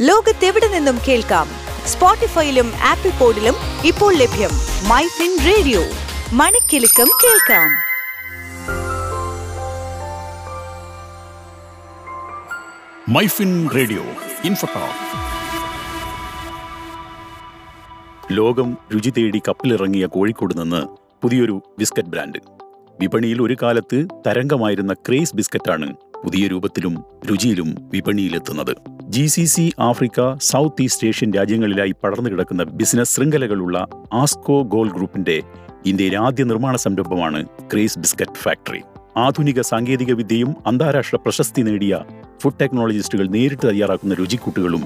ലോകത്തെവിടെ നിന്നും കേൾക്കാം? സ്പോട്ടിഫൈയിലും ആപ്പിൾ പോഡിലും ഇപ്പോൾ ലഭ്യം മൈ ഫിൻ റേഡിയോ. മണിക്കെലക്കം കേൾക്കാം. മൈഫിൻ റേഡിയോ ഇൻഫോടോക്ക് ലോകം രുചി തേടി കപ്പിലിറങ്ങിയ കോഴിക്കോട് നിന്ന് പുതിയൊരു ബിസ്ക്കറ്റ് ബ്രാൻഡ്. വിപണിയിൽ ഒരു കാലത്ത് തരംഗമായിരുന്ന ക്രേസ് ബിസ്ക്കറ്റാണ് പുതിയ രൂപത്തിലും രുചിയിലും വിപണിയിലെത്തുന്നത്. G C C Africa south east Asian രാജ്യങ്ങളിലായി പടർന്നു കിടക്കുന്ന ബിസിനസ് ശൃംഖലകളുള്ള ആസ്കോ ഗോൾ ഗ്രൂപ്പിന്റെ ഇന്ത്യയിലെ ആദ്യ നിർമ്മാണ സംരംഭമാണ് ക്രേസ് ബിസ്ക്കറ്റ് ഫാക്ടറി ആധുനിക സാങ്കേതിക വിദ്യയും അന്താരാഷ്ട്ര പ്രശസ്തി നേടിയ ഫുഡ് ടെക്നോളജിസ്റ്റുകൾ നേരിട്ട് തയ്യാറാക്കുന്ന രുചിക്കൂട്ടുകളും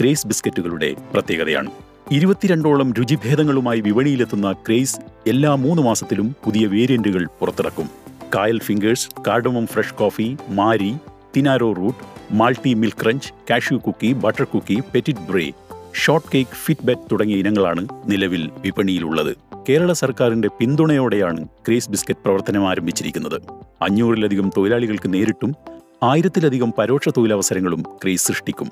ക്രേസ് ബിസ്ക്കറ്റുകളുടെ പ്രത്യേകതയാണ്. ഇരുപത്തിരണ്ടോളം രുചിഭേദങ്ങളുമായി വിപണിയിലെത്തുന്ന ക്രേസ് എല്ലാ മൂന്ന് മാസത്തിലും പുതിയ വേരിയന്റുകൾ പുറത്തിറക്കും. കായൽ fingers cardamom fresh coffee Marie തിനാരോ root malty milk crunch cashew cookie butter cookie petit beurre short cake fit bet തുടങ്ങിയ ഇനങ്ങളാണ് നിലവിൽ വിപണിയിലുള്ളത്. കേരള സർക്കാരിന്റെ പിന്തുണയോടെയാണ് ക്രേസ് ബിസ്ക്കറ്റ് പ്രവർത്തനം ആരംഭിച്ചിരിക്കുന്നത്. അഞ്ഞൂറിലധികം തൊഴിലാളികൾക്ക് നേരിട്ടും ആയിരത്തിലധികം പരോക്ഷ തൊഴിലവസരങ്ങളും ക്രേസ് സൃഷ്ടിക്കും.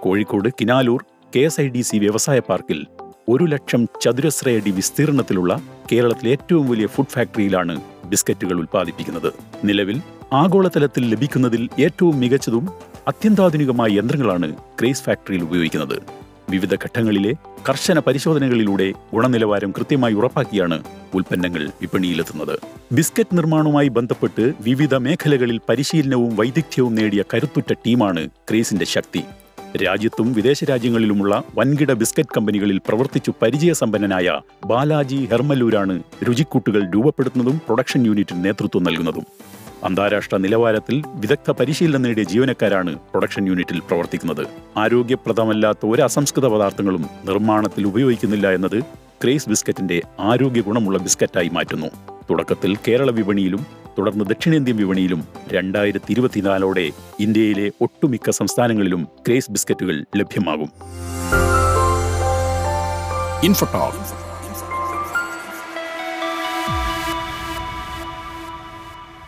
Kozhikode Kinalur K S I D C വ്യവസായ പാർക്കിൽ ഒരു ലക്ഷം ചതുരശ്രയടി വിസ്തീർണത്തിലുള്ള കേരളത്തിലെ ഏറ്റവും വലിയ ഫുഡ് ഫാക്ടറിയിലാണ് ബിസ്ക്കറ്റുകൾ ഉൽപ്പാദിപ്പിക്കുന്നത്. നിലവിൽ ആഗോളതലത്തിൽ ലഭിക്കുന്നതിൽ ഏറ്റവും മികച്ചതും അത്യന്താധുനികമായ യന്ത്രങ്ങളാണ് ക്രേസ് ഫാക്ടറിയിൽ ഉപയോഗിക്കുന്നത്. വിവിധ ഘട്ടങ്ങളിലെ കർശന പരിശോധനകളിലൂടെ ഗുണനിലവാരം കൃത്യമായി ഉറപ്പാക്കിയാണ് ഉൽപ്പന്നങ്ങൾ വിപണിയിലെത്തുന്നത്. ബിസ്ക്കറ്റ് നിർമ്മാണവുമായി ബന്ധപ്പെട്ട് വിവിധ മേഖലകളിൽ പരിശീലനവും വൈദഗ്ധ്യവും നേടിയ കരുത്തുറ്റ ടീമാണ് ക്രേസിന്റെ ശക്തി. രാജ്യത്തും വിദേശ രാജ്യങ്ങളിലുമുള്ള വൻകിട ബിസ്ക്കറ്റ് കമ്പനികളിൽ പ്രവർത്തിച്ചു പരിചയസമ്പന്നനായ ബാലാജി ഹെർമല്ലൂരാണ് രുചിക്കൂട്ടുകൾ രൂപപ്പെടുത്തുന്നതും പ്രൊഡക്ഷൻ യൂണിറ്റിന് നേതൃത്വം നൽകുന്നതും. അന്താരാഷ്ട്ര നിലവാരത്തിൽ വിദഗ്ധ പരിശീലനം നേടിയ ജീവനക്കാരാണ് പ്രൊഡക്ഷൻ യൂണിറ്റിൽ പ്രവർത്തിക്കുന്നത്. ആരോഗ്യപ്രദമല്ലാത്ത ഒരു അസംസ്കൃത പദാർത്ഥങ്ങളും നിർമ്മാണത്തിൽ ഉപയോഗിക്കുന്നില്ല എന്നത് ക്രേസ് ബിസ്ക്കറ്റിന്റെ ആരോഗ്യ ഗുണമുള്ള ബിസ്ക്കറ്റായി മാറ്റുന്നു. തുടക്കത്തിൽ കേരള വിപണിയിലും തുടർന്ന് ദക്ഷിണേന്ത്യൻ വിപണിയിലും രണ്ടായിരത്തി ഇരുപത്തിനാലോടെ ഇന്ത്യയിലെ ഒട്ടുമിക്ക സംസ്ഥാനങ്ങളിലും ക്രേസ് ബിസ്ക്കറ്റുകൾ ലഭ്യമാകും. ഇൻഫോടോക്ക്